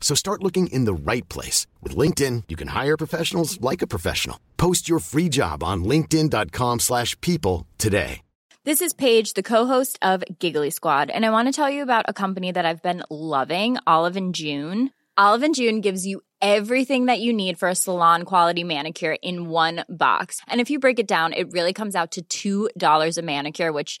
So start looking in the right place. With LinkedIn, you can hire professionals like a professional. Post your free job on linkedin.com slash people today. This is Paige, the co-host of Giggly Squad, and I want to tell you about a company that I've been loving, Olive and June. Olive and June gives you everything that you need for a salon quality manicure in one box. And if you break it down, it really comes out to $2 a manicure, which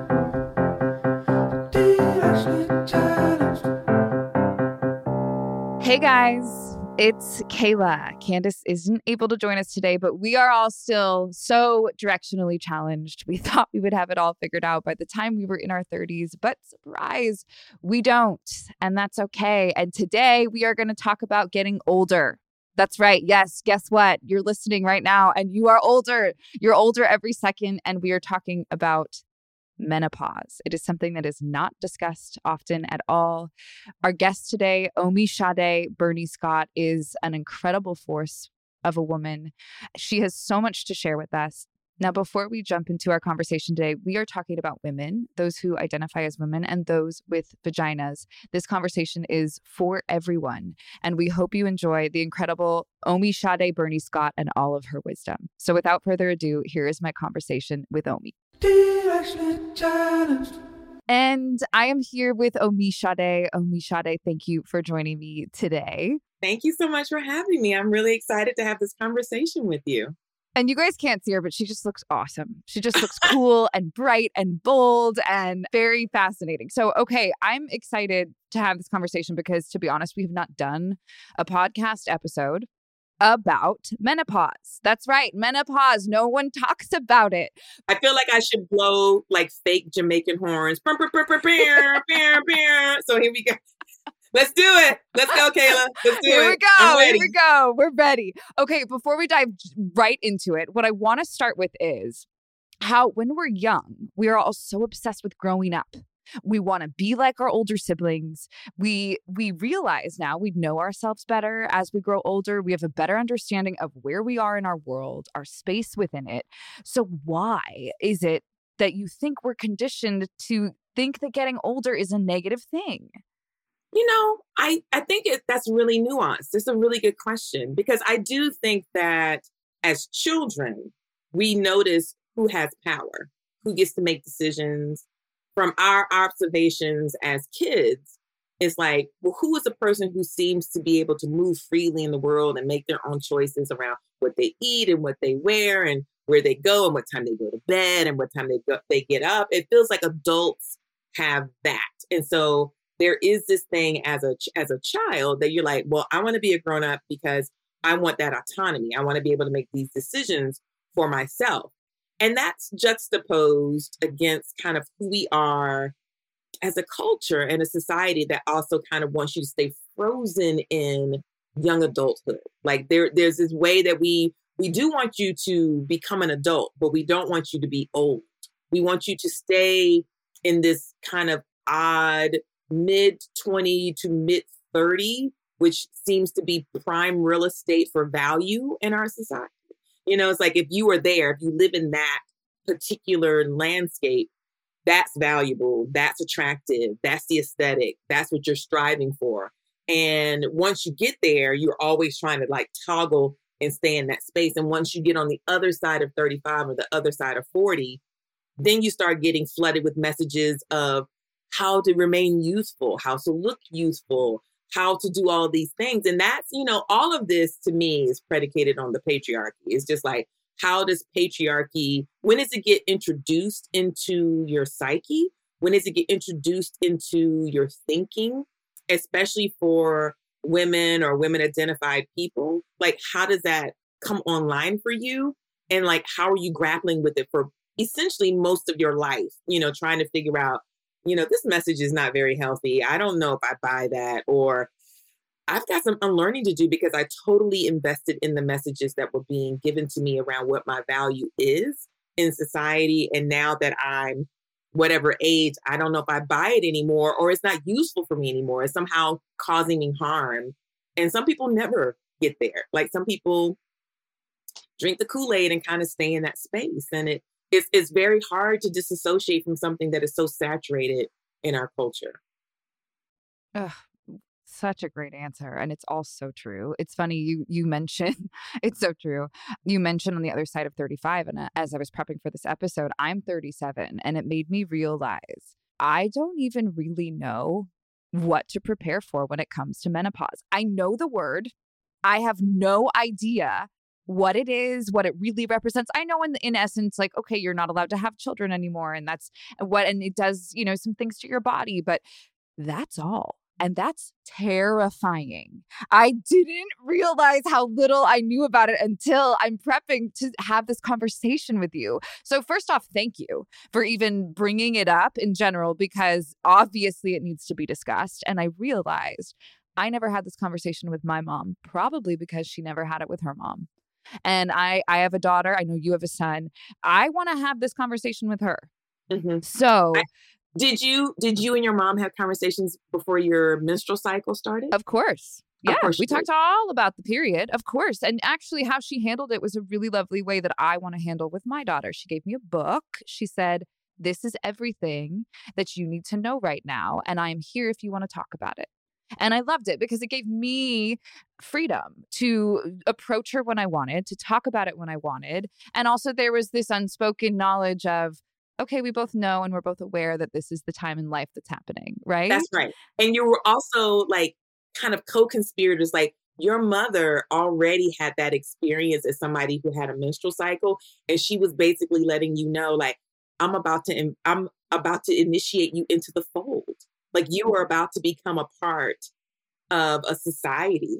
Hey guys, it's Kayla. Candace isn't able to join us today, but we are all still so directionally challenged. We thought we would have it all figured out by the time we were in our 30s, but surprise, we don't. And that's okay. And today we are going to talk about getting older. That's right. Yes. Guess what? You're listening right now and you are older. You're older every second. And we are talking about menopause. It is something that is not discussed often at all. Our guest today, Omisade Burney-Scott, is an incredible force of a woman. She has so much to share with us. Now, before we jump into our conversation today, we are talking about women, those who identify as women, and those with vaginas. This conversation is for everyone, and we hope you enjoy the incredible Omisade Burney-Scott and all of her wisdom. So, without further ado, here is my conversation with Omi. And I am here with Omisade. Omi Sade, thank you for joining me today. Thank you so much for having me. I'm really excited to have this conversation with you. And you guys can't see her, but she just looks awesome. She just looks cool and bright and bold and very fascinating. So, okay, I'm excited to have this conversation because, to be honest, we have not done a podcast episode about menopause. That's right, menopause. No one talks about it. I feel like I should blow like fake Jamaican horns. so here we go. Let's do it. Let's go, Kayla. Let's do Here it. we go. Here we go. We're ready. Okay, before we dive right into it, what I want to start with is how when we're young, we are all so obsessed with growing up. We want to be like our older siblings. We we realize now we know ourselves better as we grow older. We have a better understanding of where we are in our world, our space within it. So why is it that you think we're conditioned to think that getting older is a negative thing? You know, I, I think it, that's really nuanced. It's a really good question because I do think that as children, we notice who has power, who gets to make decisions. From our observations as kids, it's like, well, who is a person who seems to be able to move freely in the world and make their own choices around what they eat and what they wear and where they go and what time they go to bed and what time they go, they get up. It feels like adults have that. And so there is this thing as a as a child that you're like, well, I want to be a grown up because I want that autonomy. I want to be able to make these decisions for myself. And that's juxtaposed against kind of who we are as a culture and a society that also kind of wants you to stay frozen in young adulthood. Like there there's this way that we we do want you to become an adult, but we don't want you to be old. We want you to stay in this kind of odd mid 20 to mid 30, which seems to be prime real estate for value in our society. You know, it's like if you are there, if you live in that particular landscape, that's valuable, that's attractive, that's the aesthetic, that's what you're striving for. And once you get there, you're always trying to like toggle and stay in that space. And once you get on the other side of 35 or the other side of 40, then you start getting flooded with messages of how to remain youthful, how to look youthful, how to do all these things. And that's, you know, all of this to me is predicated on the patriarchy. It's just like, how does patriarchy, when does it get introduced into your psyche? When does it get introduced into your thinking, especially for women or women identified people? Like, how does that come online for you? And like, how are you grappling with it for essentially most of your life? You know, trying to figure out you know, this message is not very healthy. I don't know if I buy that. Or I've got some unlearning to do because I totally invested in the messages that were being given to me around what my value is in society. And now that I'm whatever age, I don't know if I buy it anymore or it's not useful for me anymore. It's somehow causing me harm. And some people never get there. Like some people drink the Kool Aid and kind of stay in that space. And it it's it's very hard to disassociate from something that is so saturated in our culture. Ugh, such a great answer and it's all so true. It's funny you you mentioned it's so true. You mentioned on the other side of 35 and uh, as i was prepping for this episode i'm 37 and it made me realize i don't even really know what to prepare for when it comes to menopause. I know the word. I have no idea what it is, what it really represents. I know in in essence like okay, you're not allowed to have children anymore and that's what and it does, you know, some things to your body, but that's all. And that's terrifying. I didn't realize how little I knew about it until I'm prepping to have this conversation with you. So, first off, thank you for even bringing it up in general, because obviously it needs to be discussed. And I realized I never had this conversation with my mom, probably because she never had it with her mom and I I have a daughter. I know you have a son. I want to have this conversation with her. Mm-hmm. So. I- did you did you and your mom have conversations before your menstrual cycle started? Of course. Yeah, of we talked all about the period, of course. And actually, how she handled it was a really lovely way that I want to handle with my daughter. She gave me a book. She said, This is everything that you need to know right now. And I am here if you want to talk about it. And I loved it because it gave me freedom to approach her when I wanted, to talk about it when I wanted. And also, there was this unspoken knowledge of, okay, we both know and we're both aware that this is the time in life that's happening, right? That's right. And you were also like kind of co conspirators, like, your mother already had that experience as somebody who had a menstrual cycle and she was basically letting you know like i'm about to i'm about to initiate you into the fold like you are about to become a part of a society.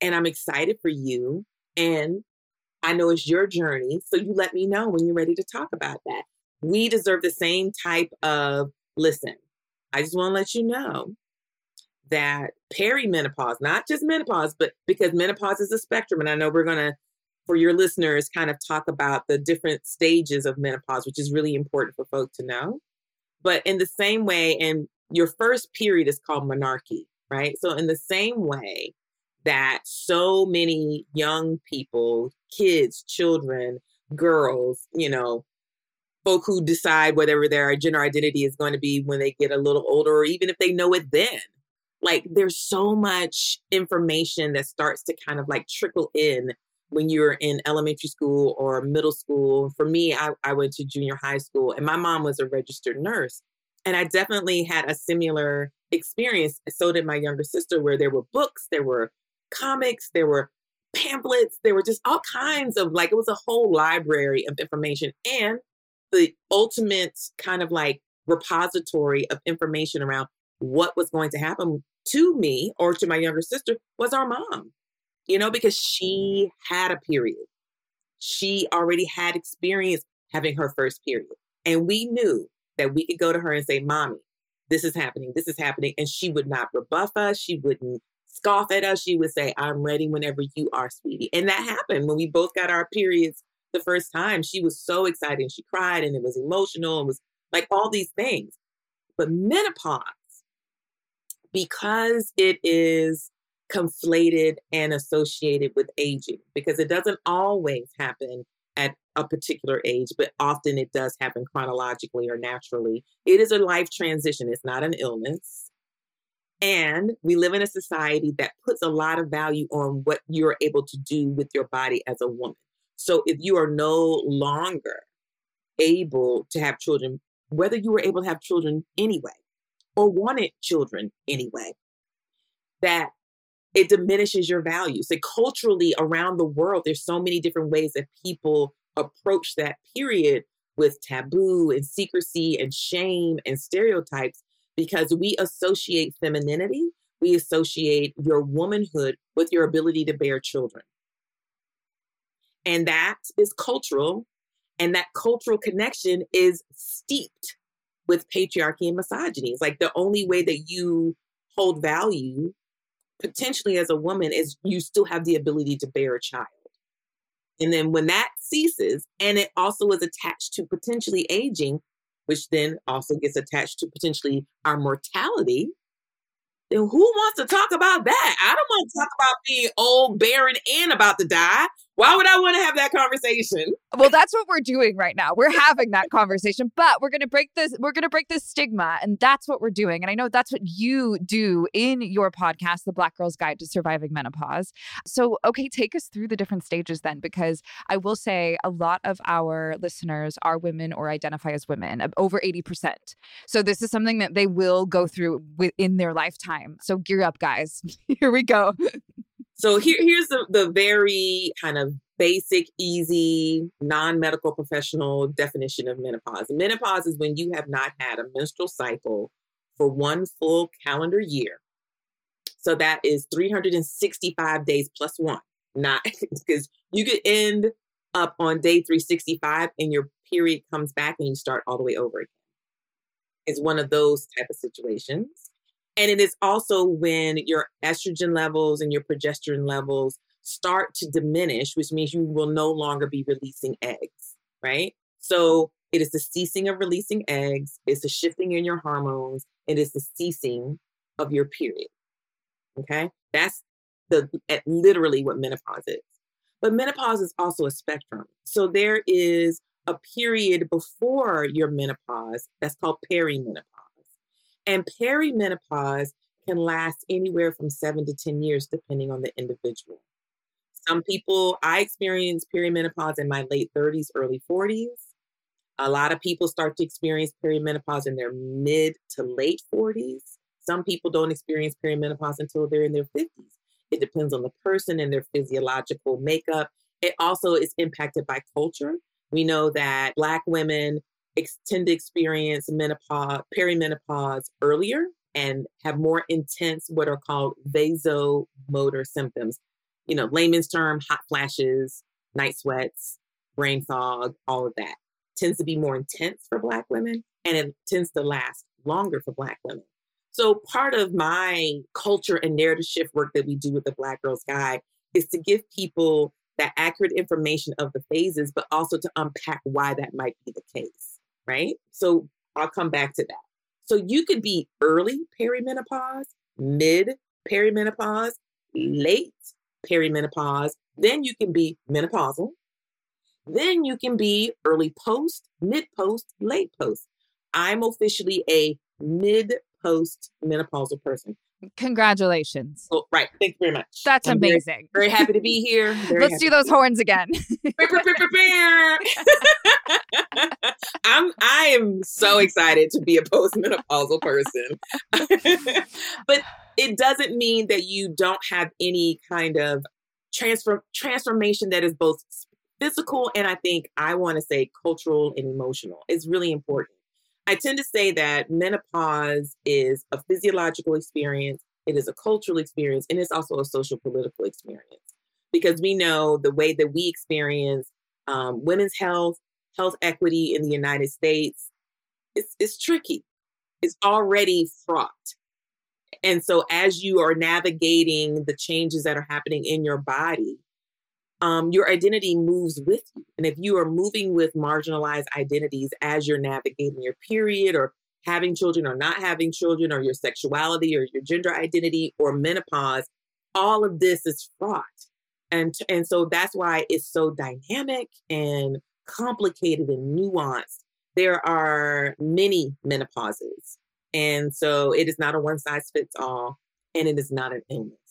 And I'm excited for you. And I know it's your journey. So you let me know when you're ready to talk about that. We deserve the same type of listen. I just want to let you know that perimenopause, not just menopause, but because menopause is a spectrum. And I know we're going to, for your listeners, kind of talk about the different stages of menopause, which is really important for folks to know. But in the same way, and your first period is called menarche, right? So, in the same way that so many young people, kids, children, girls, you know, folk who decide whatever their gender identity is going to be when they get a little older, or even if they know it then, like there's so much information that starts to kind of like trickle in when you're in elementary school or middle school. For me, I, I went to junior high school and my mom was a registered nurse. And I definitely had a similar experience. So did my younger sister, where there were books, there were comics, there were pamphlets, there were just all kinds of like, it was a whole library of information. And the ultimate kind of like repository of information around what was going to happen to me or to my younger sister was our mom, you know, because she had a period. She already had experience having her first period. And we knew that we could go to her and say, Mommy, this is happening, this is happening. And she would not rebuff us. She wouldn't scoff at us. She would say, I'm ready whenever you are, sweetie. And that happened when we both got our periods the first time. She was so excited. She cried and it was emotional and was like all these things. But menopause, because it is conflated and associated with aging, because it doesn't always happen at a particular age, but often it does happen chronologically or naturally. It is a life transition, it's not an illness. And we live in a society that puts a lot of value on what you're able to do with your body as a woman. So if you are no longer able to have children, whether you were able to have children anyway or wanted children anyway, that it diminishes your value. So culturally around the world, there's so many different ways that people approach that period with taboo and secrecy and shame and stereotypes because we associate femininity, we associate your womanhood with your ability to bear children. And that is cultural. And that cultural connection is steeped with patriarchy and misogyny. It's like the only way that you hold value potentially as a woman is you still have the ability to bear a child. And then when that ceases, and it also is attached to potentially aging, which then also gets attached to potentially our mortality, then who wants to talk about that? I don't want to talk about being old, barren, and about to die. Why would I want to have that conversation? Well, that's what we're doing right now. We're having that conversation, but we're going to break this we're going to break this stigma and that's what we're doing. And I know that's what you do in your podcast, The Black Girl's Guide to Surviving Menopause. So, okay, take us through the different stages then because I will say a lot of our listeners are women or identify as women, over 80%. So, this is something that they will go through within their lifetime. So, gear up, guys. Here we go. So here, here's the, the very kind of basic, easy, non medical professional definition of menopause. Menopause is when you have not had a menstrual cycle for one full calendar year. So that is 365 days plus one, not because you could end up on day 365 and your period comes back and you start all the way over again. It's one of those type of situations. And it is also when your estrogen levels and your progesterone levels start to diminish, which means you will no longer be releasing eggs, right? So it is the ceasing of releasing eggs, it's the shifting in your hormones, it is the ceasing of your period. Okay? That's the literally what menopause is. But menopause is also a spectrum. So there is a period before your menopause that's called perimenopause. And perimenopause can last anywhere from seven to 10 years, depending on the individual. Some people, I experienced perimenopause in my late 30s, early 40s. A lot of people start to experience perimenopause in their mid to late 40s. Some people don't experience perimenopause until they're in their 50s. It depends on the person and their physiological makeup. It also is impacted by culture. We know that Black women ex- tend to experience menopause, perimenopause earlier and have more intense, what are called vasomotor symptoms. You know, layman's term, hot flashes, night sweats, brain fog, all of that tends to be more intense for Black women and it tends to last longer for Black women. So, part of my culture and narrative shift work that we do with the Black Girls Guide is to give people that accurate information of the phases, but also to unpack why that might be the case right? So I'll come back to that. So you could be early perimenopause, mid perimenopause, late perimenopause, then you can be menopausal. Then you can be early post, mid post, late post. I'm officially a mid post menopausal person. Congratulations. Oh, right. Thank you very much. That's I'm very- amazing. Very, happy to be here. Very Let's do those horns again. I'm I am so excited to be a postmenopausal person. but it doesn't mean that you don't have any kind of transfer transformation that is both physical and I think I want to say cultural and emotional. It's really important. I tend to say that menopause is a physiological experience, it is a cultural experience, and it's also a social political experience because we know the way that we experience um, women's health, health equity in the United States, it's, it's tricky. It's already fraught. And so, as you are navigating the changes that are happening in your body, um, your identity moves with you. And if you are moving with marginalized identities as you're navigating your period or having children or not having children or your sexuality or your gender identity or menopause, all of this is fraught. And, and so that's why it's so dynamic and complicated and nuanced. There are many menopauses. And so it is not a one size fits all, and it is not an illness.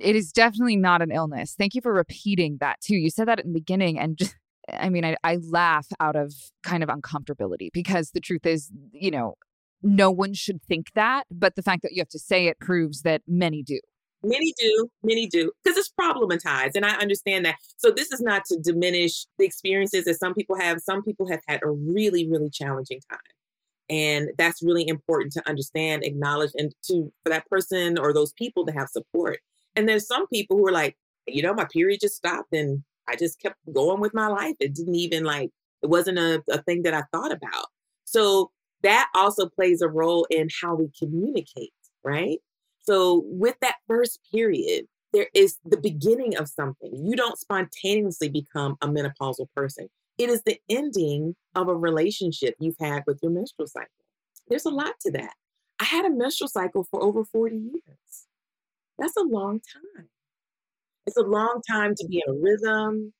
It is definitely not an illness. Thank you for repeating that too. You said that in the beginning, and just, I mean, I, I laugh out of kind of uncomfortability because the truth is, you know, no one should think that. But the fact that you have to say it proves that many do. Many do, many do, because it's problematized. And I understand that. So this is not to diminish the experiences that some people have. Some people have had a really, really challenging time. And that's really important to understand, acknowledge, and to for that person or those people to have support. And there's some people who are like, you know, my period just stopped and I just kept going with my life. It didn't even like, it wasn't a, a thing that I thought about. So that also plays a role in how we communicate, right? So with that first period, there is the beginning of something. You don't spontaneously become a menopausal person. It is the ending of a relationship you've had with your menstrual cycle. There's a lot to that. I had a menstrual cycle for over 40 years. That's a long time. It's a long time to be in a rhythm.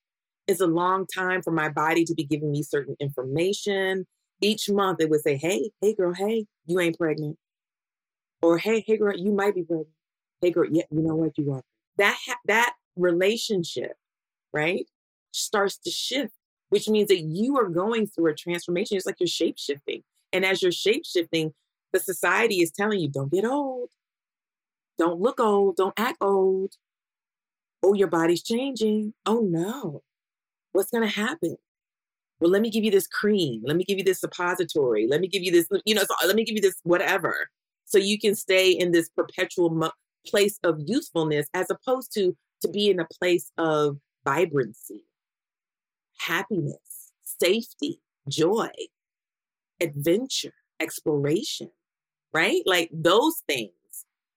It's a long time for my body to be giving me certain information. Each month it would say, hey, hey girl, hey, you ain't pregnant. Or hey, hey girl, you might be pregnant. Hey girl, yeah, you know what, you are. That ha- that relationship, right, starts to shift, which means that you are going through a transformation. It's like you're shape shifting. And as you're shape shifting, the society is telling you, don't get old. Don't look old. Don't act old. Oh, your body's changing. Oh no. What's going to happen? Well, let me give you this cream. Let me give you this suppository. Let me give you this, you know, so let me give you this whatever. So you can stay in this perpetual mo- place of youthfulness as opposed to to be in a place of vibrancy, happiness, safety, joy, adventure, exploration, right? Like those things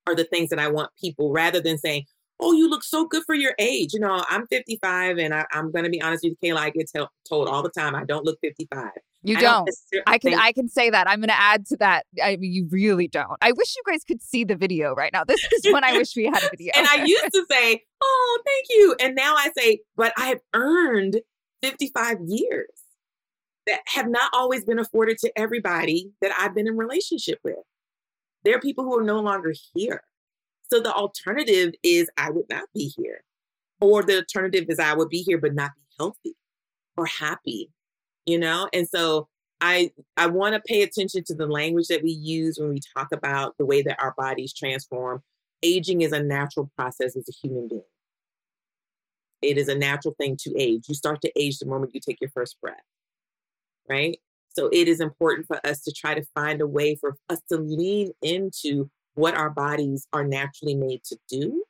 are the things that I want people rather than saying, oh, you look so good for your age. You know, I'm 55 and I, am going to be honest with you, Kayla, I get tell, told all the time I don't look 55. You I don't. I can think- I can say that. I'm going to add to that. I mean, you really don't. I wish you guys could see the video right now. This is when I wish we had a video. and I used to say, oh, thank you. And now I say, but I have earned 55 years that have not always been afforded to everybody that I've been in relationship with. There are people who are no longer here. So the alternative is I would not be here. Or the alternative is I would be here but not be healthy or happy, you know? And so I I want to pay attention to the language that we use when we talk about the way that our bodies transform. Aging is a natural process as a human being. It is a natural thing to age. You start to age the moment you take your first breath. Right? So it is important for us to try to find a way for us to lean into what our bodies are naturally made to do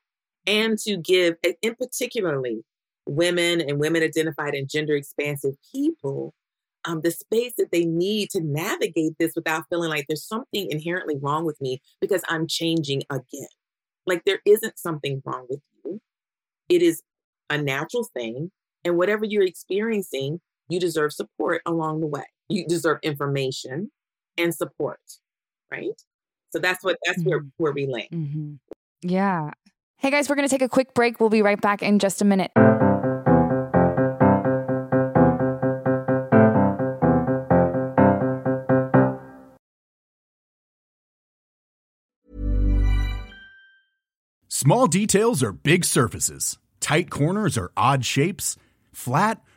and to give, in particularly women and women identified and gender expansive people, um, the space that they need to navigate this without feeling like there's something inherently wrong with me because I'm changing again. Like there isn't something wrong with you. It is a natural thing. And whatever you're experiencing, you deserve support along the way. You deserve information and support, right? So that's what that's where where we land. Mm-hmm. Yeah. Hey guys, we're going to take a quick break. We'll be right back in just a minute. Small details are big surfaces. Tight corners are odd shapes. Flat,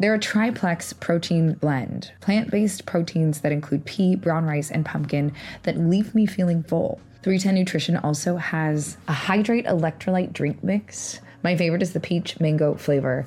They're a triplex protein blend, plant based proteins that include pea, brown rice, and pumpkin that leave me feeling full. 310 Nutrition also has a hydrate electrolyte drink mix. My favorite is the peach mango flavor.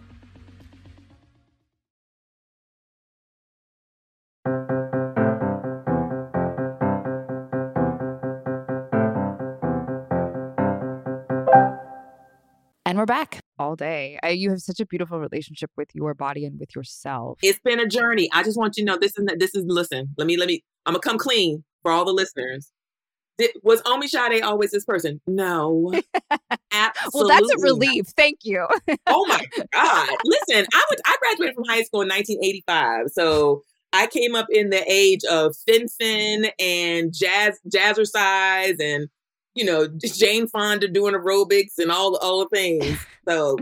And we're back all day. I, you have such a beautiful relationship with your body and with yourself. It's been a journey. I just want you to know this is this is listen. Let me let me. I'm gonna come clean for all the listeners. Did, was Omisade always this person? No, absolutely. well, that's a relief. Not. Thank you. oh my God! Listen, I would. I graduated from high school in 1985, so I came up in the age of Fin Fin and jazz jazzercise and you know, Jane Fonda doing aerobics and all all the things. So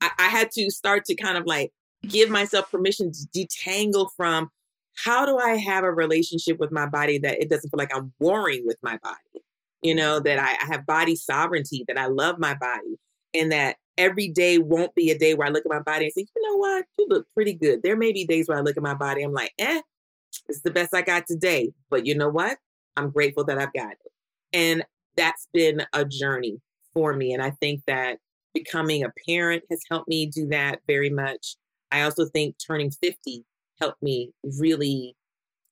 I, I had to start to kind of like give myself permission to detangle from how do I have a relationship with my body that it doesn't feel like I'm warring with my body? You know, that I, I have body sovereignty, that I love my body, and that every day won't be a day where I look at my body and say, you know what, you look pretty good. There may be days where I look at my body, I'm like, eh, it's the best I got today. But you know what? I'm grateful that I've got it. And that's been a journey for me. And I think that becoming a parent has helped me do that very much. I also think turning 50 helped me really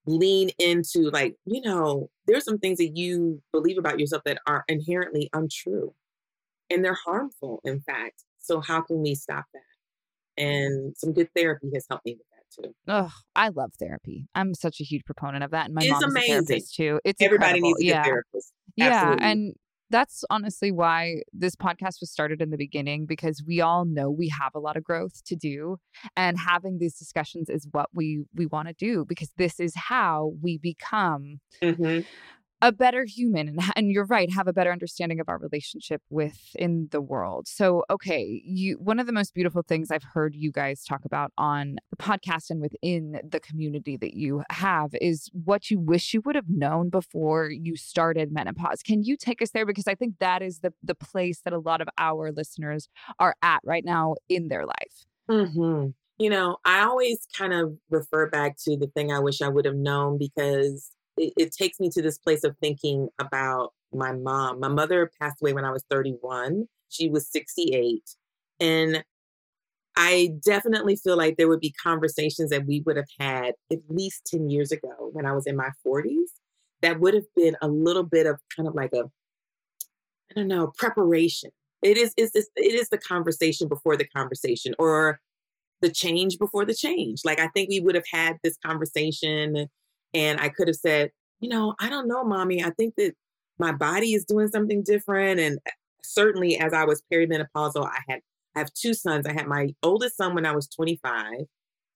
lean into like, you know, there's some things that you believe about yourself that are inherently untrue and they're harmful, in fact. So, how can we stop that? And some good therapy has helped me with that too. Oh, I love therapy. I'm such a huge proponent of that. And my it's mom's amazing. a therapist too. It's everybody incredible. needs a yeah. therapist. Yeah. And that's honestly why this podcast was started in the beginning because we all know we have a lot of growth to do and having these discussions is what we we want to do because this is how we become Mhm. A better human and, and you're right have a better understanding of our relationship within the world. So okay you one of the most beautiful things i've heard you guys talk about on the podcast and within the community that you have is what you wish you would have known before you started menopause. Can you take us there? Because i think that is the the place that a lot of our listeners are at right now in their life. Hmm You know, I always kind of refer back to the thing I wish I would have known because it, it takes me to this place of thinking about my mom. My mother passed away when I was 31. She was 68. And I definitely feel like there would be conversations that we would have had at least 10 years ago when I was in my 40s that would have been a little bit of kind of like a, I don't know, preparation. It is, it's, it's, it is the conversation before the conversation or the change before the change. Like I think we would have had this conversation and I could have said, you know, I don't know, mommy. I think that my body is doing something different. And uh, certainly as I was perimenopausal, I had I have two sons. I had my oldest son when I was 25,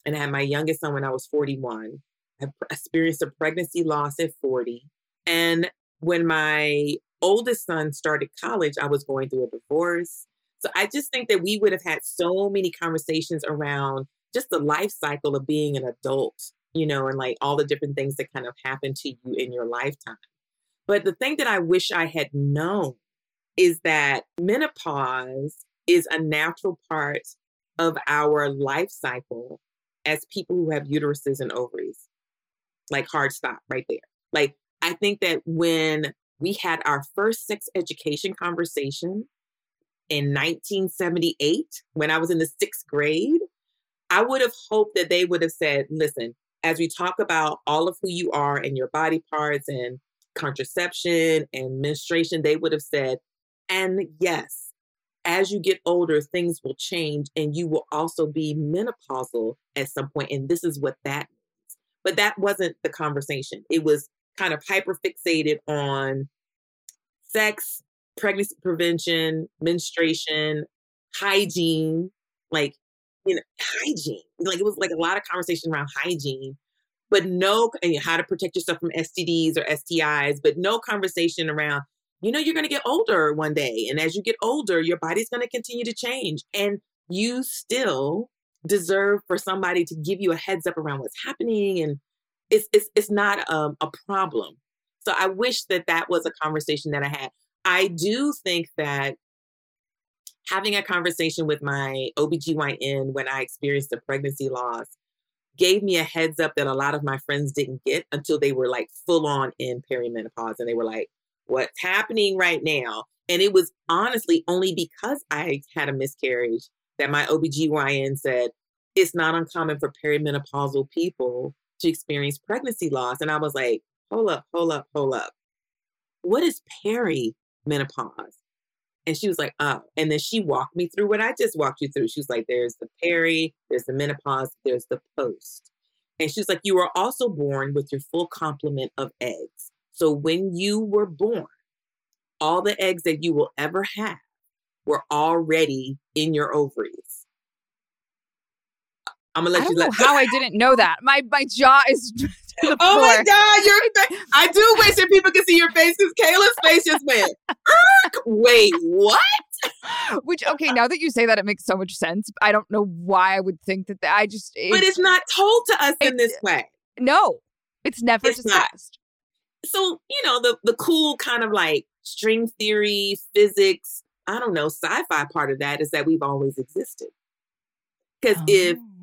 and I had my youngest son when I was 41. I experienced a pregnancy loss at 40. And when my oldest son started college, I was going through a divorce. So I just think that we would have had so many conversations around just the life cycle of being an adult, you know, and like all the different things that kind of happen to you in your lifetime. But the thing that I wish I had known is that menopause is a natural part of our life cycle as people who have uteruses and ovaries. Like hard stop right there. Like I think that when we had our first sex education conversation in 1978, when I was in the sixth grade, I would have hoped that they would have said, listen, as we talk about all of who you are and your body parts and contraception and menstruation, they would have said, and yes, as you get older, things will change and you will also be menopausal at some point, And this is what that means. But that wasn't the conversation. It was kind of hyper fixated on sex, pregnancy prevention, menstruation, hygiene, like, know, hygiene. Like it was like a lot of conversation around hygiene, but no, and how to protect yourself from STDs or STIs, but no conversation around, you know, you're going to get older one day. And as you get older, your body's going to continue to change. And you still deserve for somebody to give you a heads up around what's happening. And it's, it's, it's not um, a problem. So I wish that that was a conversation that I had. I do think that having a conversation with my OBGYN when I experienced a pregnancy loss gave me a heads up that a lot of my friends didn't get until they were like full on in perimenopause and they were like, what's happening right now? And it was honestly only because I had a miscarriage that my OBGYN said, it's not uncommon for perimenopausal people to experience pregnancy loss. And I was like, hold up, hold up, hold up. What is perimenopause? And she was like, oh. And then she walked me through what I just walked you through. She was like, there's the peri, there's the menopause, there's the post. And she was like, you were also born with your full complement of eggs. So when you were born, all the eggs that you will ever have were already in your ovaries. I'm gonna let you know let how I didn't know that. My my jaw is the Oh my. God, your fa- I do wish that people could see your face because Kayla's face just went. "Erk." Wait, what? Which okay, now that you say that, it makes so much sense. I don't know why I would think that. I just But it's not told to us in this uh, way. no, it's never It's not. So you know the the cool kind of like string theory, physics. I don't know, sci-fi part of that is that we've always existed. Because if Oh.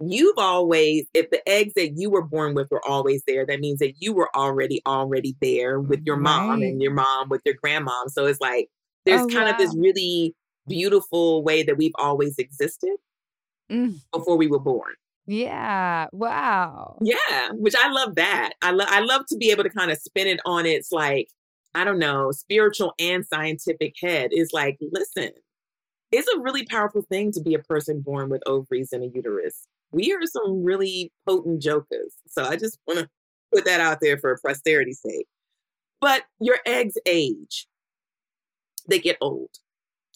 You've always, if the eggs that you were born with were always there, that means that you were already already there with your mom Right. and your mom with your grandmom. So it's like there's Oh, kind of this really beautiful way that we've always existed Mm. before we were born. Yeah. Wow. Yeah, which I love that. I love I love to be able to kind of spin it on its like I don't know, spiritual and scientific head. Is like, listen, it's a really powerful thing to be a person born with ovaries and a uterus. We are some really potent jokers. So I just want to put that out there for posterity's sake. But your eggs age. They get old.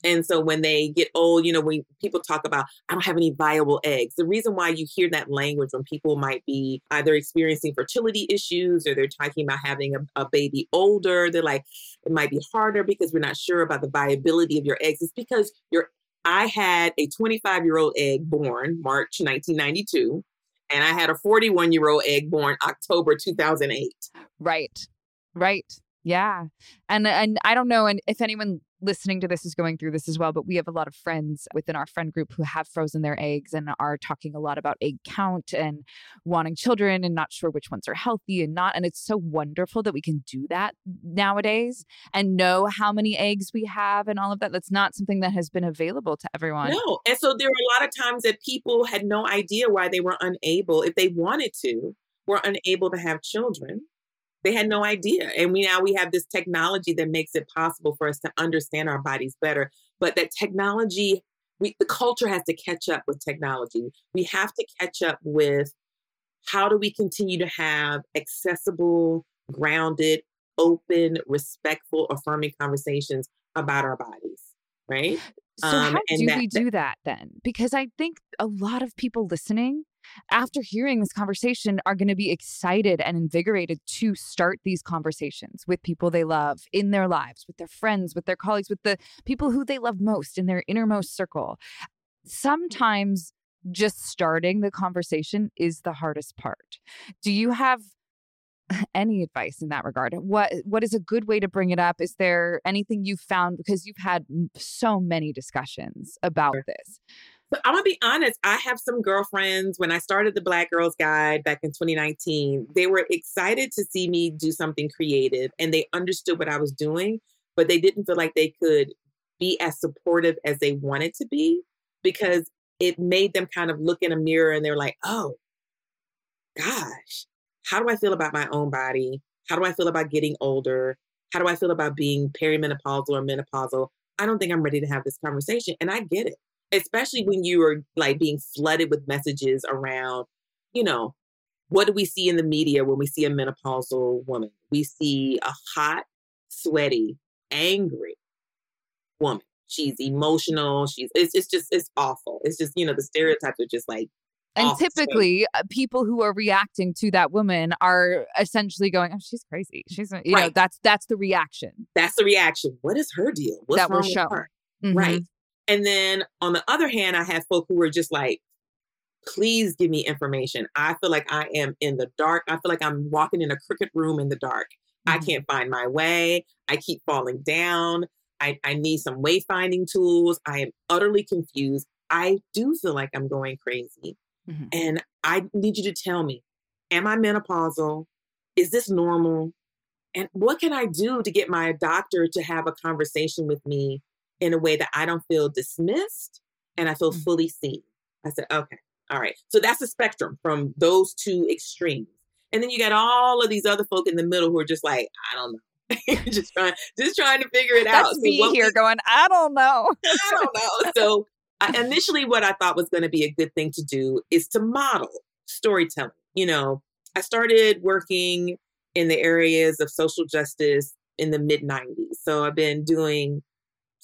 And so when they get old, you know, when people talk about, I don't have any viable eggs, the reason why you hear that language when people might be either experiencing fertility issues or they're talking about having a, a baby older, they're like, it might be harder because we're not sure about the viability of your eggs. It's because your I had a 25 year old egg born March 1992, and I had a 41 year old egg born October 2008. Right. Right. Yeah. And and I don't know and if anyone listening to this is going through this as well, but we have a lot of friends within our friend group who have frozen their eggs and are talking a lot about egg count and wanting children and not sure which ones are healthy and not. And it's so wonderful that we can do that nowadays and know how many eggs we have and all of that. That's not something that has been available to everyone. No. And so there are a lot of times that people had no idea why they were unable, if they wanted to, were unable to have children. They had no idea. And we now we have this technology that makes it possible for us to understand our bodies better. But that technology, we the culture has to catch up with technology. We have to catch up with how do we continue to have accessible, grounded, open, respectful, affirming conversations about our bodies, right? So Um, how do that- we do that then? Because I think a lot of people listening after hearing this conversation are going to be excited and invigorated to start these conversations with people they love in their lives, with their friends, with their colleagues, with the people who they love most in their innermost circle. Sometimes just starting the conversation is the hardest part. Do you have any advice in that regard? What what is a good way to bring it up? Is there anything you've found because you've had so many discussions about this? I'm gonna be honest. I have some girlfriends. When I started the Black Girls Guide back in 2019, they were excited to see me do something creative, and they understood what I was doing, but they didn't feel like they could be as supportive as they wanted to be because it made them kind of look in a mirror and they're like, "Oh, gosh, how do I feel about my own body? How do I feel about getting older? How do I feel about being perimenopausal or menopausal? I don't think I'm ready to have this conversation." And I get it especially when you are like being flooded with messages around, you know, what do we see in the media when we see a menopausal woman? We see a hot, sweaty, angry woman. She's emotional. She's it's, it's just it's awful. It's just you know the stereotypes are just like And. Typically, uh, people who are reacting to that woman are essentially going, "Oh, she's crazy. She's a-" you know that's that's the reaction that's the reaction. What is her deal? What's that wrong with her? Mhm. Right. And then on the other hand, I have folk who were just like, please give me information. I feel like I am in the dark. I feel like I'm walking in a crooked room in the dark. I Mhm. can't find my way. I keep falling down. I, I need some wayfinding tools. I am utterly confused. I do feel like I'm going crazy. Mhm. And I need you to tell me, am I menopausal? Is this normal? And what can I do to get my doctor to have a conversation with me in a way that I don't feel dismissed and I feel Mhm. fully seen? I said, okay, all right. So that's a spectrum from those two extremes. And then you got all of these other folk in the middle who are just like, I don't know. just trying just trying to figure it out. That's So me what we- here going, I don't know. I don't know. So I, initially, what I thought was going to be a good thing to do is to model storytelling. You know, I started working in the areas of social justice in the mid 90s. So I've been doing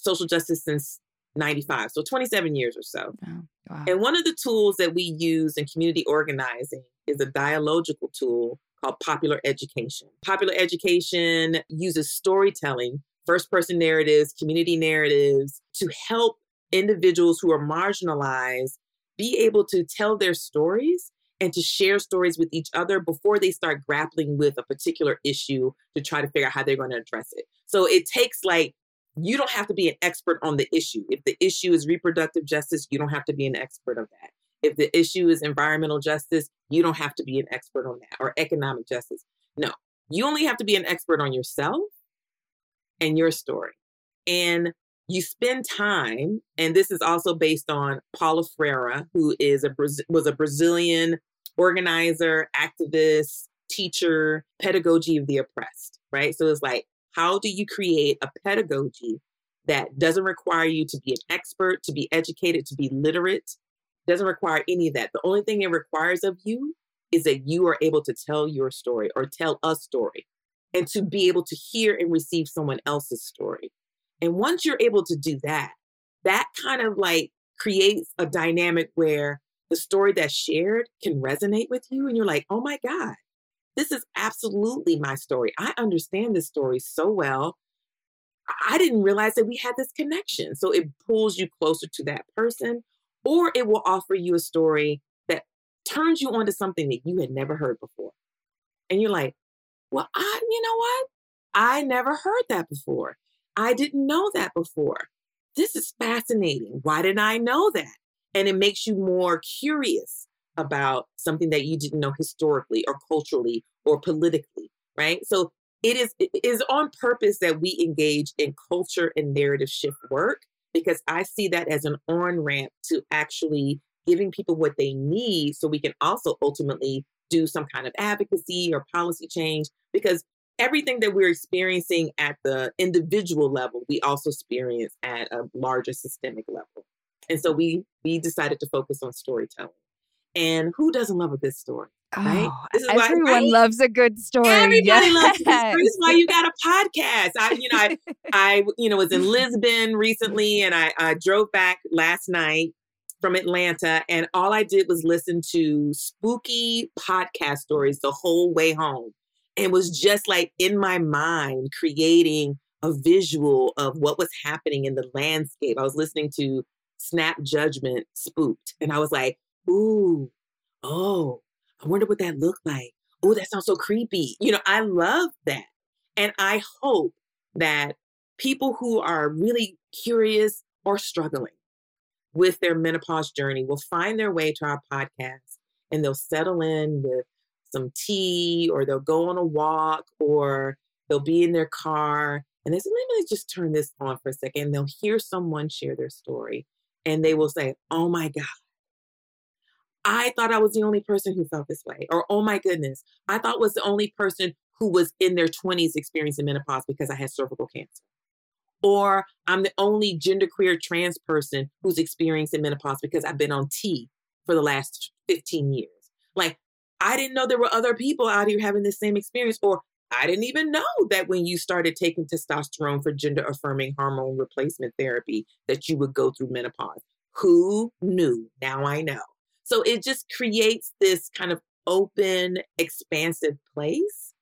social justice since 95, so 27 years or so. Oh, wow. And one of the tools that we use in community organizing is a dialogical tool called popular education. Popular education uses storytelling, first person narratives, community narratives to help individuals who are marginalized be able to tell their stories and to share stories with each other before they start grappling with a particular issue to try to figure out how they're going to address it. So it takes like you don't have to be an expert on the issue. If the issue is reproductive justice, you don't have to be an expert of that. if the issue is environmental justice, you don't have to be an expert on that or economic justice. No, you only have to be an expert on yourself and your story. And you spend time, and this is also based on Paulo Freire, who is a was a Brazilian organizer, activist, teacher, pedagogy of the oppressed, right? So it's like, how do you create a pedagogy that doesn't require you to be an expert, to be educated, to be literate, doesn't require any of that. The only thing it requires of you is that you are able to tell your story or tell a story and to be able to hear and receive someone else's story. And once you're able to do that, that kind of like creates a dynamic where the story that's shared can resonate with you. And you're like, oh my God, this is absolutely my story. I understand this story so well. I didn't realize that we had this connection. So it pulls you closer to that person, or it will offer you a story that turns you onto something that you had never heard before. And you're like, well, I, you know what? I never heard that before. I didn't know that before. This is fascinating. Why didn't I know that? And it makes you more curious about something that you didn't know historically or culturally or politically, right? So it is it is on purpose that we engage in culture and narrative shift work because I see that as an on ramp to actually giving people what they need so we can also ultimately do some kind of advocacy or policy change because everything that we're experiencing at the individual level we also experience at a larger systemic level and so we we decided to focus on storytelling and who doesn't love a good story right oh, this is everyone why, right? loves a good story everybody yes. loves a good story this is why you got a podcast i you know i i you know was in lisbon recently and i i drove back last night from Atlanta, and all I did was listen to spooky podcast stories the whole way home. And was just like in my mind creating a visual of what was happening in the landscape. I was listening to Snap Judgment Spooked, and I was like, ooh, oh, I wonder what that looked like. Oh, that sounds so creepy. You know, I love that. And I hope that people who are really curious or struggling with their menopause journey will find their way to our podcast and they'll settle in with some tea or they'll go on a walk or they'll be in their car and they say, let me just turn this on for a second. And they'll hear someone share their story and they will say, oh my God, I thought I was the only person who felt this way. Or, oh my goodness, I thought was the only person who was in their 20s experiencing menopause because I had cervical cancer or I'm the only genderqueer trans person who's experiencing menopause because I've been on T for the last 15 years. Like, I didn't know there were other people out here having the same experience, or I didn't even know that when you started taking testosterone for gender affirming hormone replacement therapy, that you would go through menopause. Who knew? Now I know. So it just creates this kind of open, expansive place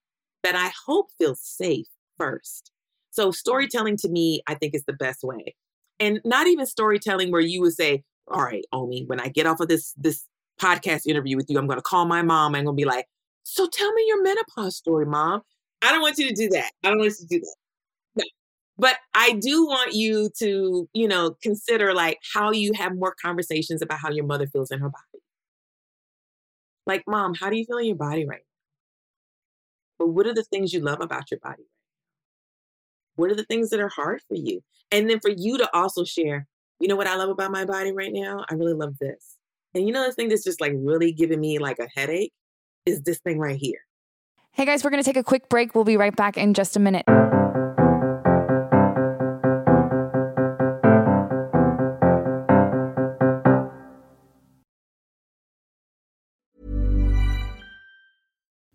that I hope feels safe first so storytelling to me, I think is the best way. And not even storytelling where you would say, all right, Omi, when I get off of this this podcast interview with you, I'm gonna call my mom. I'm gonna be like, so tell me your menopause story, mom. I don't want you to do that. I don't want you to do that. But I do want you to, you know, consider like how you have more conversations about how your mother feels in her body. Like, mom, how do you feel in your body right now? But what are the things you love about your body what are the things that are hard for you? And then for you to also share, you know what I love about my body right now? I really love this. And you know the thing that's just like really giving me like a headache is this thing right here. Hey guys, we're going to take a quick break. We'll be right back in just a minute.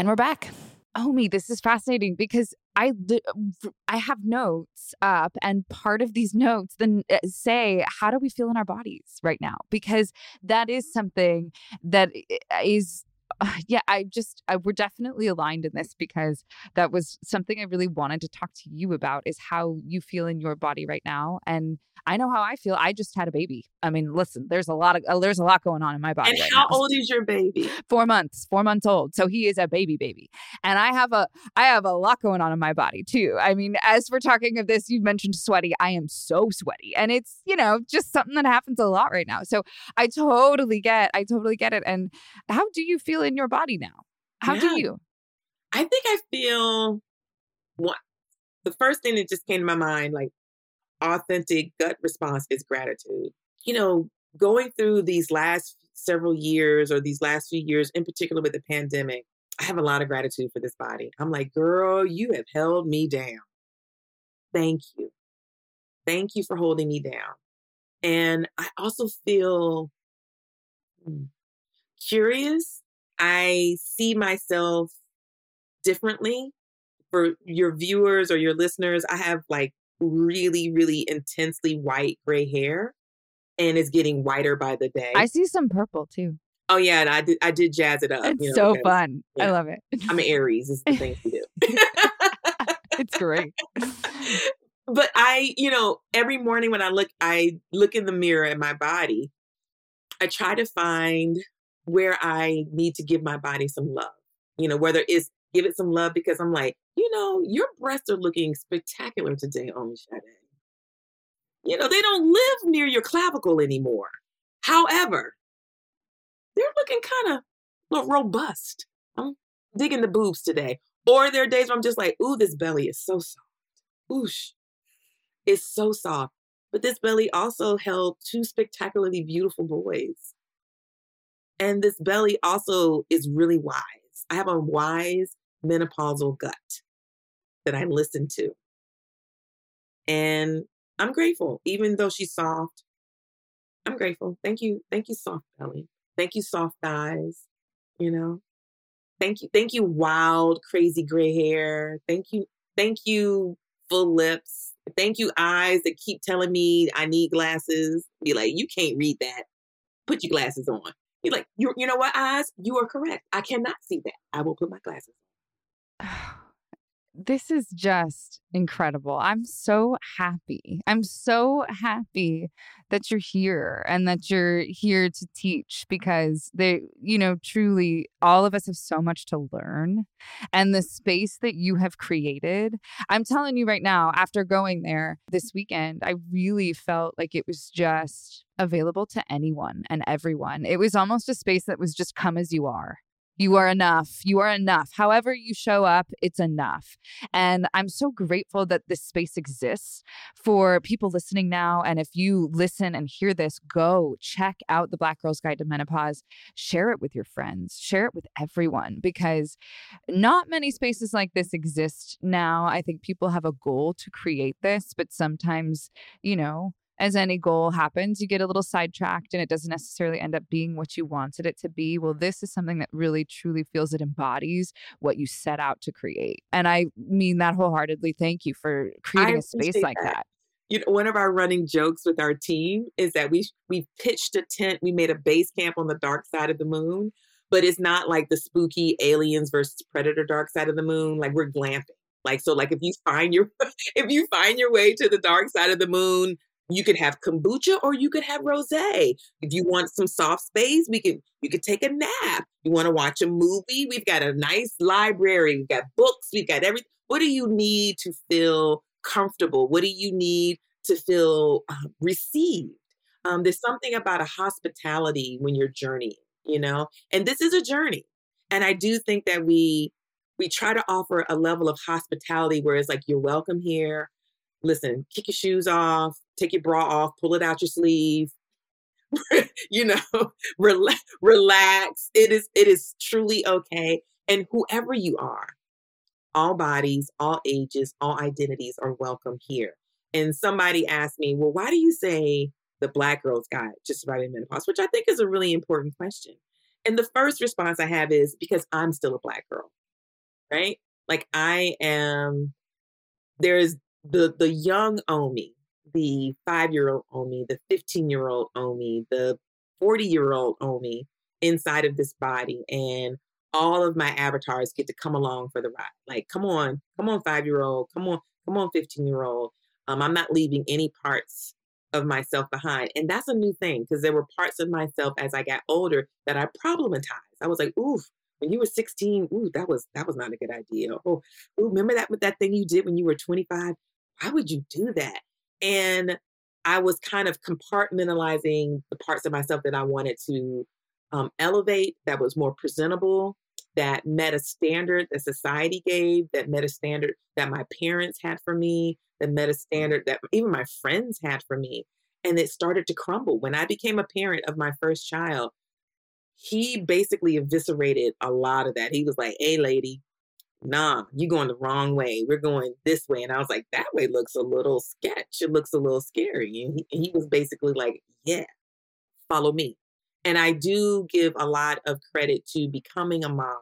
And we're back. Oh, me, this is fascinating because I I have notes up, and part of these notes then uh, say, "How do we feel in our bodies right now?" Because that is something that is uh, yeah, I just I, we're definitely aligned in this because that was something I really wanted to talk to you about is how you feel in your body right now and I know how I feel. I just had a baby. I mean, listen, there's a lot of uh, there's a lot going on in my body. And right how now. old is your baby? Four months, four months old. So he is a baby baby, and I have a I have a lot going on in my body too. I mean, as we're talking of this, you mentioned sweaty. I am so sweaty, and it's you know just something that happens a lot right now. So I totally get, I totally get it. And how do you feel in your body now? How Yeah. do you? I think I feel what the first thing that just came to my mind, like authentic gut response is gratitude. You know, going through these last several years or these last few years, in particular with the pandemic, I have a lot of gratitude for this body. I'm like, girl, you have held me down. Thank you. Thank you for holding me down. And I also feel hmm, curious. I see myself differently. For your viewers or your listeners, I have like really, really intensely white gray hair and it's getting whiter by the day. I see some purple too. oh yeah, and I did I did jazz it up. It's you know, so fun. I love it. I'm an Aries, is the thing to do. it's great. but I, you know, every morning when I look, I look in the mirror at my body, I try to find where I need to give my body some love. You know, whether it's give it some love because I'm like, you know, your breasts are looking spectacular today, Omisade. You know, they don't live near your clavicle anymore. However, they're looking kind of robust. I'm digging the boobs today. Or there are days where I'm just like, ooh, this belly is so soft. Oosh. It's so soft. But this belly also held two spectacularly beautiful boys. And this belly also is really wise. I have a wise menopausal gut that I listen to. And I'm grateful, even though she's soft. I'm grateful. Thank you. Thank you, soft belly. Thank you, soft thighs. You know, thank you. Thank you, wild, crazy gray hair. Thank you. Thank you, full lips. Thank you, eyes that keep telling me I need glasses. Be like, you can't read that. Put your glasses on. You're like, you, you know what, eyes? You are correct. I cannot see that. I will put my glasses this is just incredible. I'm so happy. I'm so happy that you're here and that you're here to teach because they, you know, truly all of us have so much to learn. And the space that you have created, I'm telling you right now, after going there this weekend, I really felt like it was just available to anyone and everyone. It was almost a space that was just come as you are. You are enough. You are enough. However, you show up, it's enough. And I'm so grateful that this space exists for people listening now. And if you listen and hear this, go check out the Black Girl's Guide to Menopause. Share it with your friends, share it with everyone because not many spaces like this exist now. I think people have a goal to create this, but sometimes, you know, as any goal happens, you get a little sidetracked and it doesn't necessarily end up being what you wanted it to be. Well, this is something that really truly feels it embodies what you set out to create. And I mean that wholeheartedly. Thank you for creating a space like that. that. you know, one of our running jokes with our team is that we we pitched a tent. We made a base camp on the dark side of the moon, but it's not like the spooky aliens versus predator dark side of the moon. Like we're glamping. Like so, like if you find your if you find your way to the dark side of the moon, you could have kombucha or you could have rosé. If you want some soft space, we can you could take a nap. You want to watch a movie? We've got a nice library. We've got books. We've got everything. What do you need to feel comfortable? What do you need to feel uh, received? Um, there's something about a hospitality when you're journeying, you know, and this is a journey. And I do think that we we try to offer a level of hospitality where it's like you're welcome here. Listen, kick your shoes off, take your bra off, pull it out your sleeve. you know, relax. It is it is truly okay. And whoever you are, all bodies, all ages, all identities are welcome here. And somebody asked me, well, why do you say the Black Girl's Guide just surviving menopause? Which I think is a really important question. And the first response I have is because I'm still a Black girl, right? Like I am, there's the the young Omi, the five year old Omi, the 15 year old Omi, the 40 year old Omi inside of this body. And all of my avatars get to come along for the ride. Like, come on, come on, five year old, come on, come on, 15 year old. Um, I'm not leaving any parts of myself behind. And that's a new thing because there were parts of myself as I got older that I problematized. I was like, oof, when you were 16, ooh, that was that was not a good idea. Oh, ooh, remember that with that thing you did when you were 25? Why would you do that? And I was kind of compartmentalizing the parts of myself that I wanted to um, elevate, that was more presentable, that met a standard that society gave, that met a standard that my parents had for me, that met a standard that even my friends had for me. And it started to crumble. When I became a parent of my first child, he basically eviscerated a lot of that. He was like, hey, lady, nah, you're going the wrong way. We're going this way. And I was like, that way looks a little sketch. It looks a little scary. And he, he was basically like, yeah, follow me. And I do give a lot of credit to becoming a mom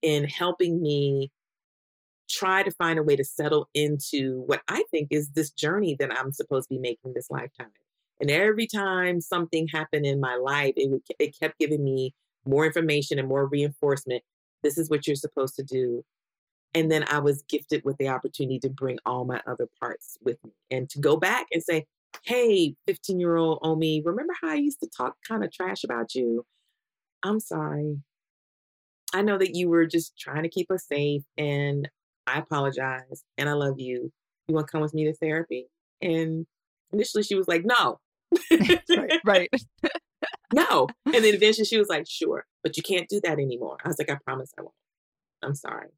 in helping me try to find a way to settle into what I think is this journey that I'm supposed to be making this lifetime. And every time something happened in my life, it, it kept giving me more information and more reinforcement. This is what you're supposed to do. And then I was gifted with the opportunity to bring all my other parts with me and to go back and say, hey, 15 year old Omi, remember how I used to talk kind of trash about you? I'm sorry. I know that you were just trying to keep us safe and I apologize and I love you. You want to come with me to therapy? And initially she was like, no. right. right. no. And then eventually she was like, sure, but you can't do that anymore. I was like, I promise I won't. I'm sorry.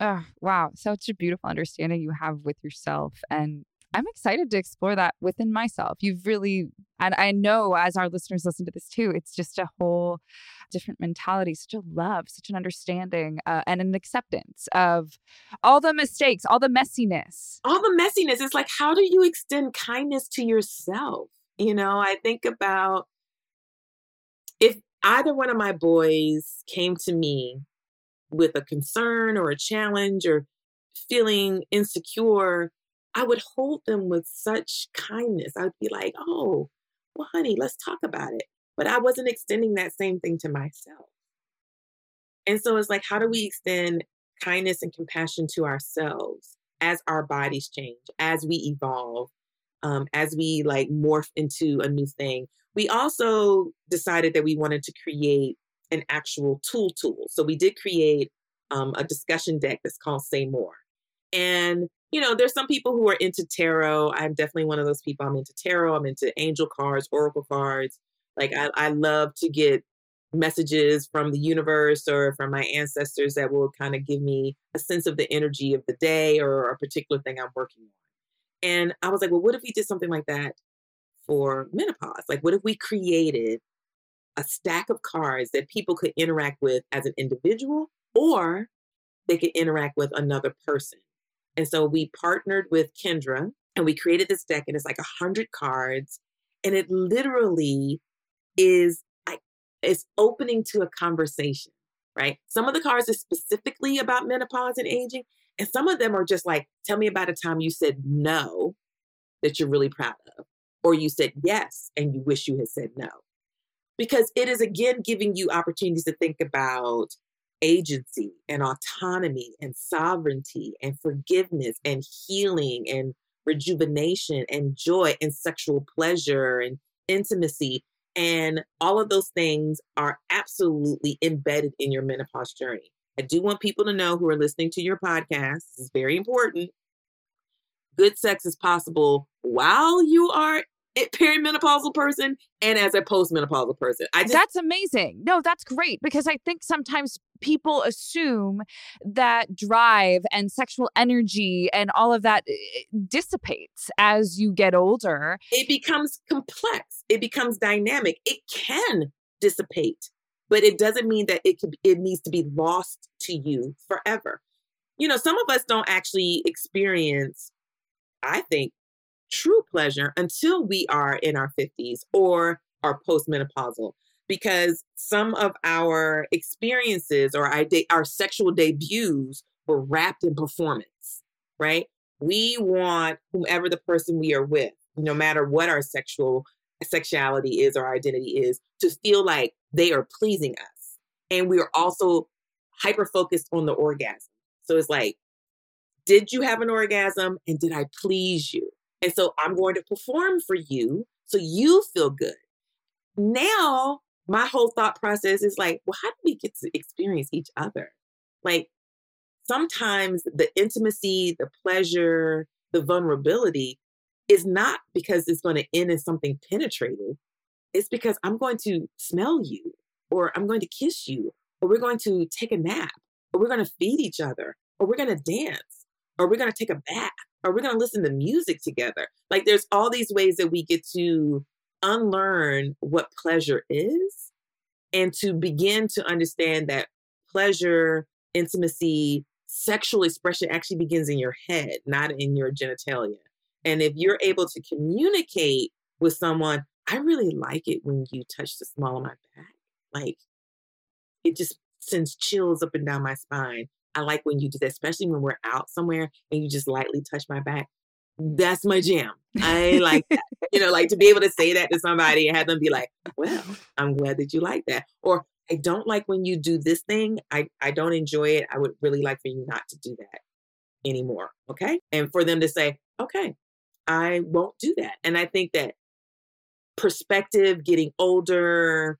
Oh, wow. Such a beautiful understanding you have with yourself. And I'm excited to explore that within myself. You've really, and I know as our listeners listen to this too, it's just a whole different mentality, such a love, such an understanding, uh, and an acceptance of all the mistakes, all the messiness. All the messiness. It's like, how do you extend kindness to yourself? You know, I think about if either one of my boys came to me with a concern or a challenge or feeling insecure, I would hold them with such kindness. I would be like, oh, well, honey, let's talk about it. But I wasn't extending that same thing to myself. And so it's like, how do we extend kindness and compassion to ourselves as our bodies change, as we evolve, um, as we like morph into a new thing? We also decided that we wanted to create an actual tool tool. So we did create um, a discussion deck that's called Say More. And, you know, there's some people who are into tarot. I'm definitely one of those people. I'm into tarot, I'm into angel cards, oracle cards. Like, I, I love to get messages from the universe or from my ancestors that will kind of give me a sense of the energy of the day or a particular thing I'm working on. And I was like, well, what if we did something like that for menopause? Like, what if we created a stack of cards that people could interact with as an individual or they could interact with another person. And so we partnered with Kendra and we created this deck and it's like a hundred cards. And it literally is like it's opening to a conversation, right? Some of the cards are specifically about menopause and aging, and some of them are just like, tell me about a time you said no that you're really proud of, or you said yes and you wish you had said no. because it is again giving you opportunities to think about agency and autonomy and sovereignty and forgiveness and healing and rejuvenation and joy and sexual pleasure and intimacy. And all of those things are absolutely embedded in your menopause journey. I do want people to know who are listening to your podcast, this is very important. Good sex is possible while you are a perimenopausal person and as a postmenopausal person. I just, That's amazing. No, that's great because I think sometimes people assume that drive and sexual energy and all of that eh, dissipates as you get older. It becomes complex. It becomes dynamic. It can dissipate, but it doesn't mean that it can it needs to be lost to you forever. You know, some of us don't actually experience I think true pleasure until we are in our 50s or are postmenopausal because some of our experiences or our sexual debuts were wrapped in performance, right? We want whomever the person we are with, no matter what our sexual sexuality is or identity is, to feel like they are pleasing us. And we are also hyper focused on the orgasm. So it's like, did you have an orgasm and did I please you? And so I'm going to perform for you so you feel good. Now my whole thought process is like, well, how do we get to experience each other? Like sometimes the intimacy, the pleasure, the vulnerability is not because it's going to end in something penetrative. It's because I'm going to smell you, or I'm going to kiss you, or we're going to take a nap, or we're going to feed each other, or we're going to dance, or we're going to take a bath, or we're going to listen to music together. Like there's all these ways that we get to unlearn what pleasure is and to begin to understand that pleasure, intimacy, sexual expression actually begins in your head, not in your genitalia. And if you're able to communicate with someone, I really like it when you touch the small of my back. Like it just sends chills up and down my spine. I like when you do that, especially when we're out somewhere and you just lightly touch my back that's my jam. I like that. you know, like to be able to say that to somebody and have them be like, well, I'm glad that you like that. Or I don't like when you do this thing. I, I don't enjoy it. I would really like for you not to do that anymore. Okay. And for them to say, okay, I won't do that. And I think that perspective, getting older,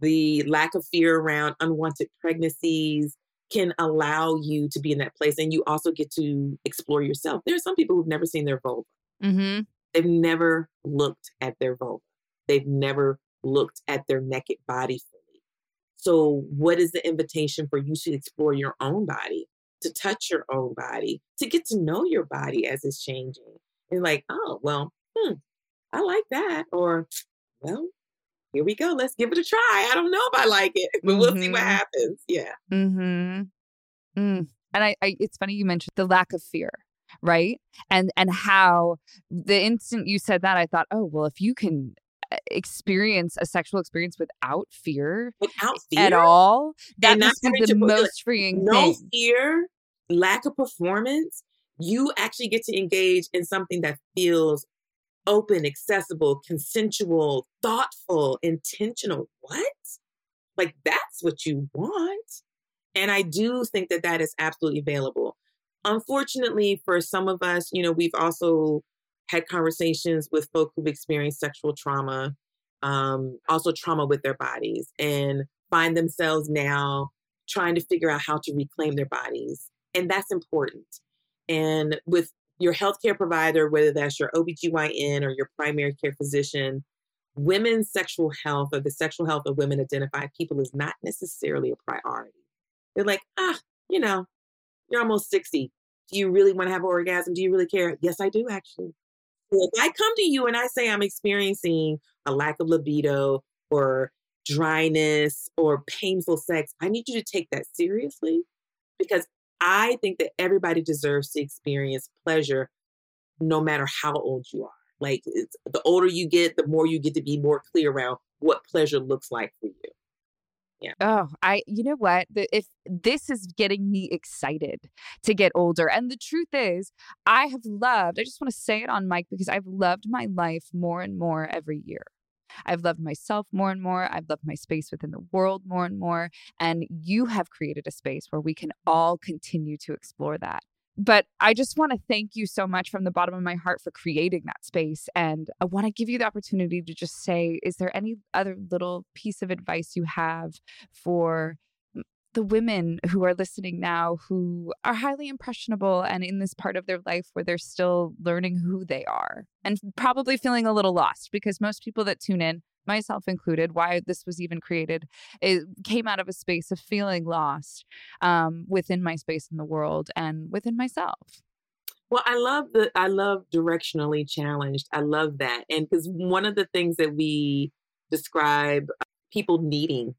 the lack of fear around unwanted pregnancies, can allow you to be in that place and you also get to explore yourself. There are some people who've never seen their vulva. Mm-hmm. They've never looked at their vulva. They've never looked at their naked body fully. So, what is the invitation for you to explore your own body, to touch your own body, to get to know your body as it's changing? And like, oh, well, hmm, I like that. Or, well, here we go. Let's give it a try. I don't know if I like it, but we'll see what Mhm. happens. Yeah. Mm-hmm. Mm. And I, I, it's funny you mentioned the lack of fear, right? And and how the instant you said that, I thought, oh well, if you can uh, experience a sexual experience without fear Without fear at all, that must be the most freeing no thing. fear, lack of performance, you actually get to engage in something that feels open, accessible, consensual, thoughtful, intentional. What? Like that's what you want. And I do think that that is absolutely available. Unfortunately, for some of us, you know, we've also had conversations with folk who've experienced sexual trauma, um, also trauma with their bodies, and find themselves now trying to figure out how to reclaim their bodies. And that's important. And with your healthcare provider, whether that's your OBGYN or your primary care physician, women's sexual health or the sexual health of women identified people is not necessarily a priority. They're like, ah, you know, you're almost 60. Do you really want to have an orgasm? Do you really care? Yes, I do actually. If I come to you and I say I'm experiencing a lack of libido or dryness or painful sex, I need you to take that seriously because I think that everybody deserves to experience pleasure no matter how old you are. Like the older you get, the more you get to be more clear around what pleasure looks like for you. Yeah. Oh, I, you know what? If this is getting me excited to get older. And the truth is, I have loved, I just want to say it on mic because I've loved my life more and more every year. I've loved myself more and more. I've loved my space within the world more and more. And you have created a space where we can mm-hmm. all continue to explore that. But I just want to thank you so much from the bottom of my heart for creating that space. And I want to give you the opportunity to just say, is there any other little piece of advice you have for the women who are listening now who are highly impressionable and in this part of their life where they're still learning who they are and probably feeling a little lost because most people that tune in myself included why this was even created it came out of a space of feeling lost um, within my space in the world and within myself. Well i love the i love directionally challenged. I love that. And because one of the things that we describe people needing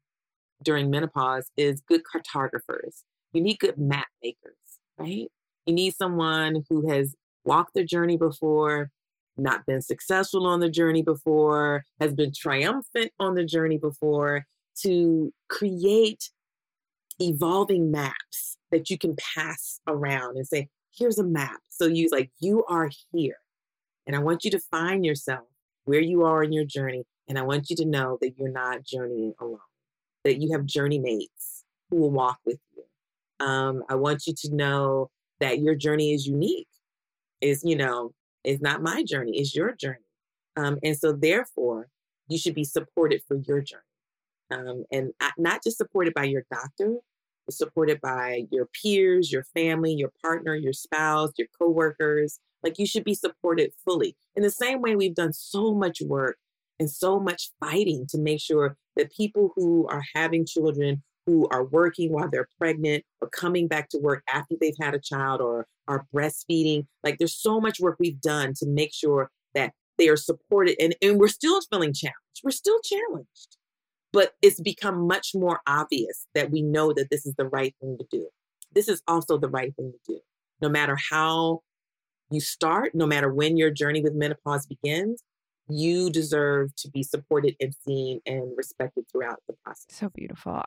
during menopause is good cartographers. You need good map makers, right? You need someone who has walked the journey before, not been successful on the journey before, has been triumphant on the journey before to create evolving maps that you can pass around and say, here's a map. So you like, you are here. And I want you to find yourself where you are in your journey. And I want you to know that you're not journeying alone that you have journey mates who will walk with you. Um, I want you to know that your journey is unique. Is you know, is not my journey, it's your journey. Um, and so therefore, you should be supported for your journey. Um, and not just supported by your doctor, supported by your peers, your family, your partner, your spouse, your coworkers. Like you should be supported fully. In the same way, we've done so much work and so much fighting to make sure that people who are having children who are working while they're pregnant or coming back to work after they've had a child or are breastfeeding, like there's so much work we've done to make sure that they are supported. And, and we're still feeling challenged. We're still challenged. But it's become much more obvious that we know that this is the right thing to do. This is also the right thing to do. No matter how you start, no matter when your journey with menopause begins, you deserve to be supported and seen and respected throughout the process. So beautiful.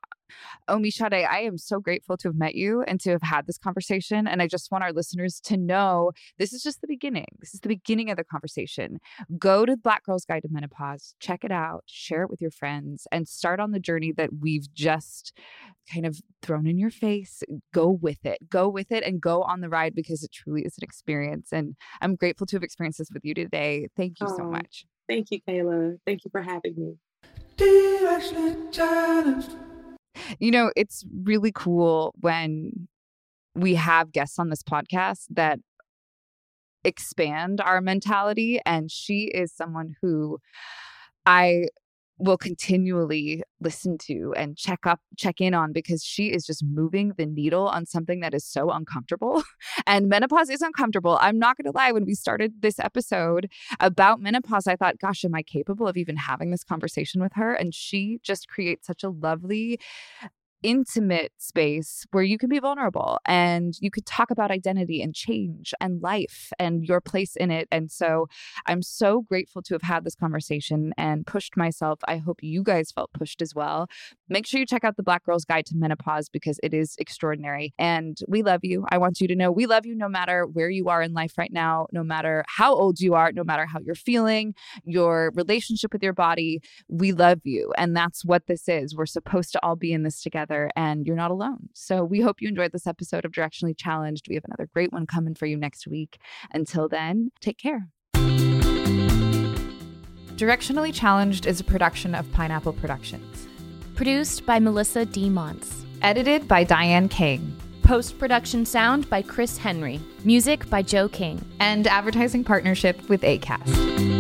Oh, Omisade, I am so grateful to have met you and to have had this conversation. And I just want our listeners to know this is just the beginning. This is the beginning of the conversation. Go to Black Girl's Guide to Menopause, check it out, share it with your friends, and start on the journey that we've just kind of thrown in your face. Go with it. Go with it and go on the ride because it truly is an experience. And I'm grateful to have experienced this with you today. Thank you oh, so much. Thank you, Kayla. Thank you for having me. You know, it's really cool when we have guests on this podcast that expand our mentality. And she is someone who I will continually listen to and check up check in on because she is just moving the needle on something that is so uncomfortable and menopause is uncomfortable. I'm not going to lie when we started this episode about menopause i thought gosh am i capable of even having this conversation with her? And she just creates such a lovely intimate space where you can be vulnerable and you could talk about identity and change and life and your place in it. And so I'm so grateful to have had this conversation and pushed myself. I hope you guys felt pushed as well. Make sure you check out the Black Girl's Guide to Menopause because it is extraordinary. And we love you. I want you to know we love you no matter where you are in life right now, no matter how old you are, no matter how you're feeling, your relationship with your body. We love you. And that's what this is. We're supposed to all be in this together together and you're not alone. So we hope you enjoyed this episode of Directionally Challenged. We have another great one coming for you next week. Until then, take care. Directionally Challenged is a production of Pineapple Productions. Produced by Melissa D. Monts. Edited by Diane King. Post production sound by Chris Henry. Music by Joe King. And advertising partnership with ACAST.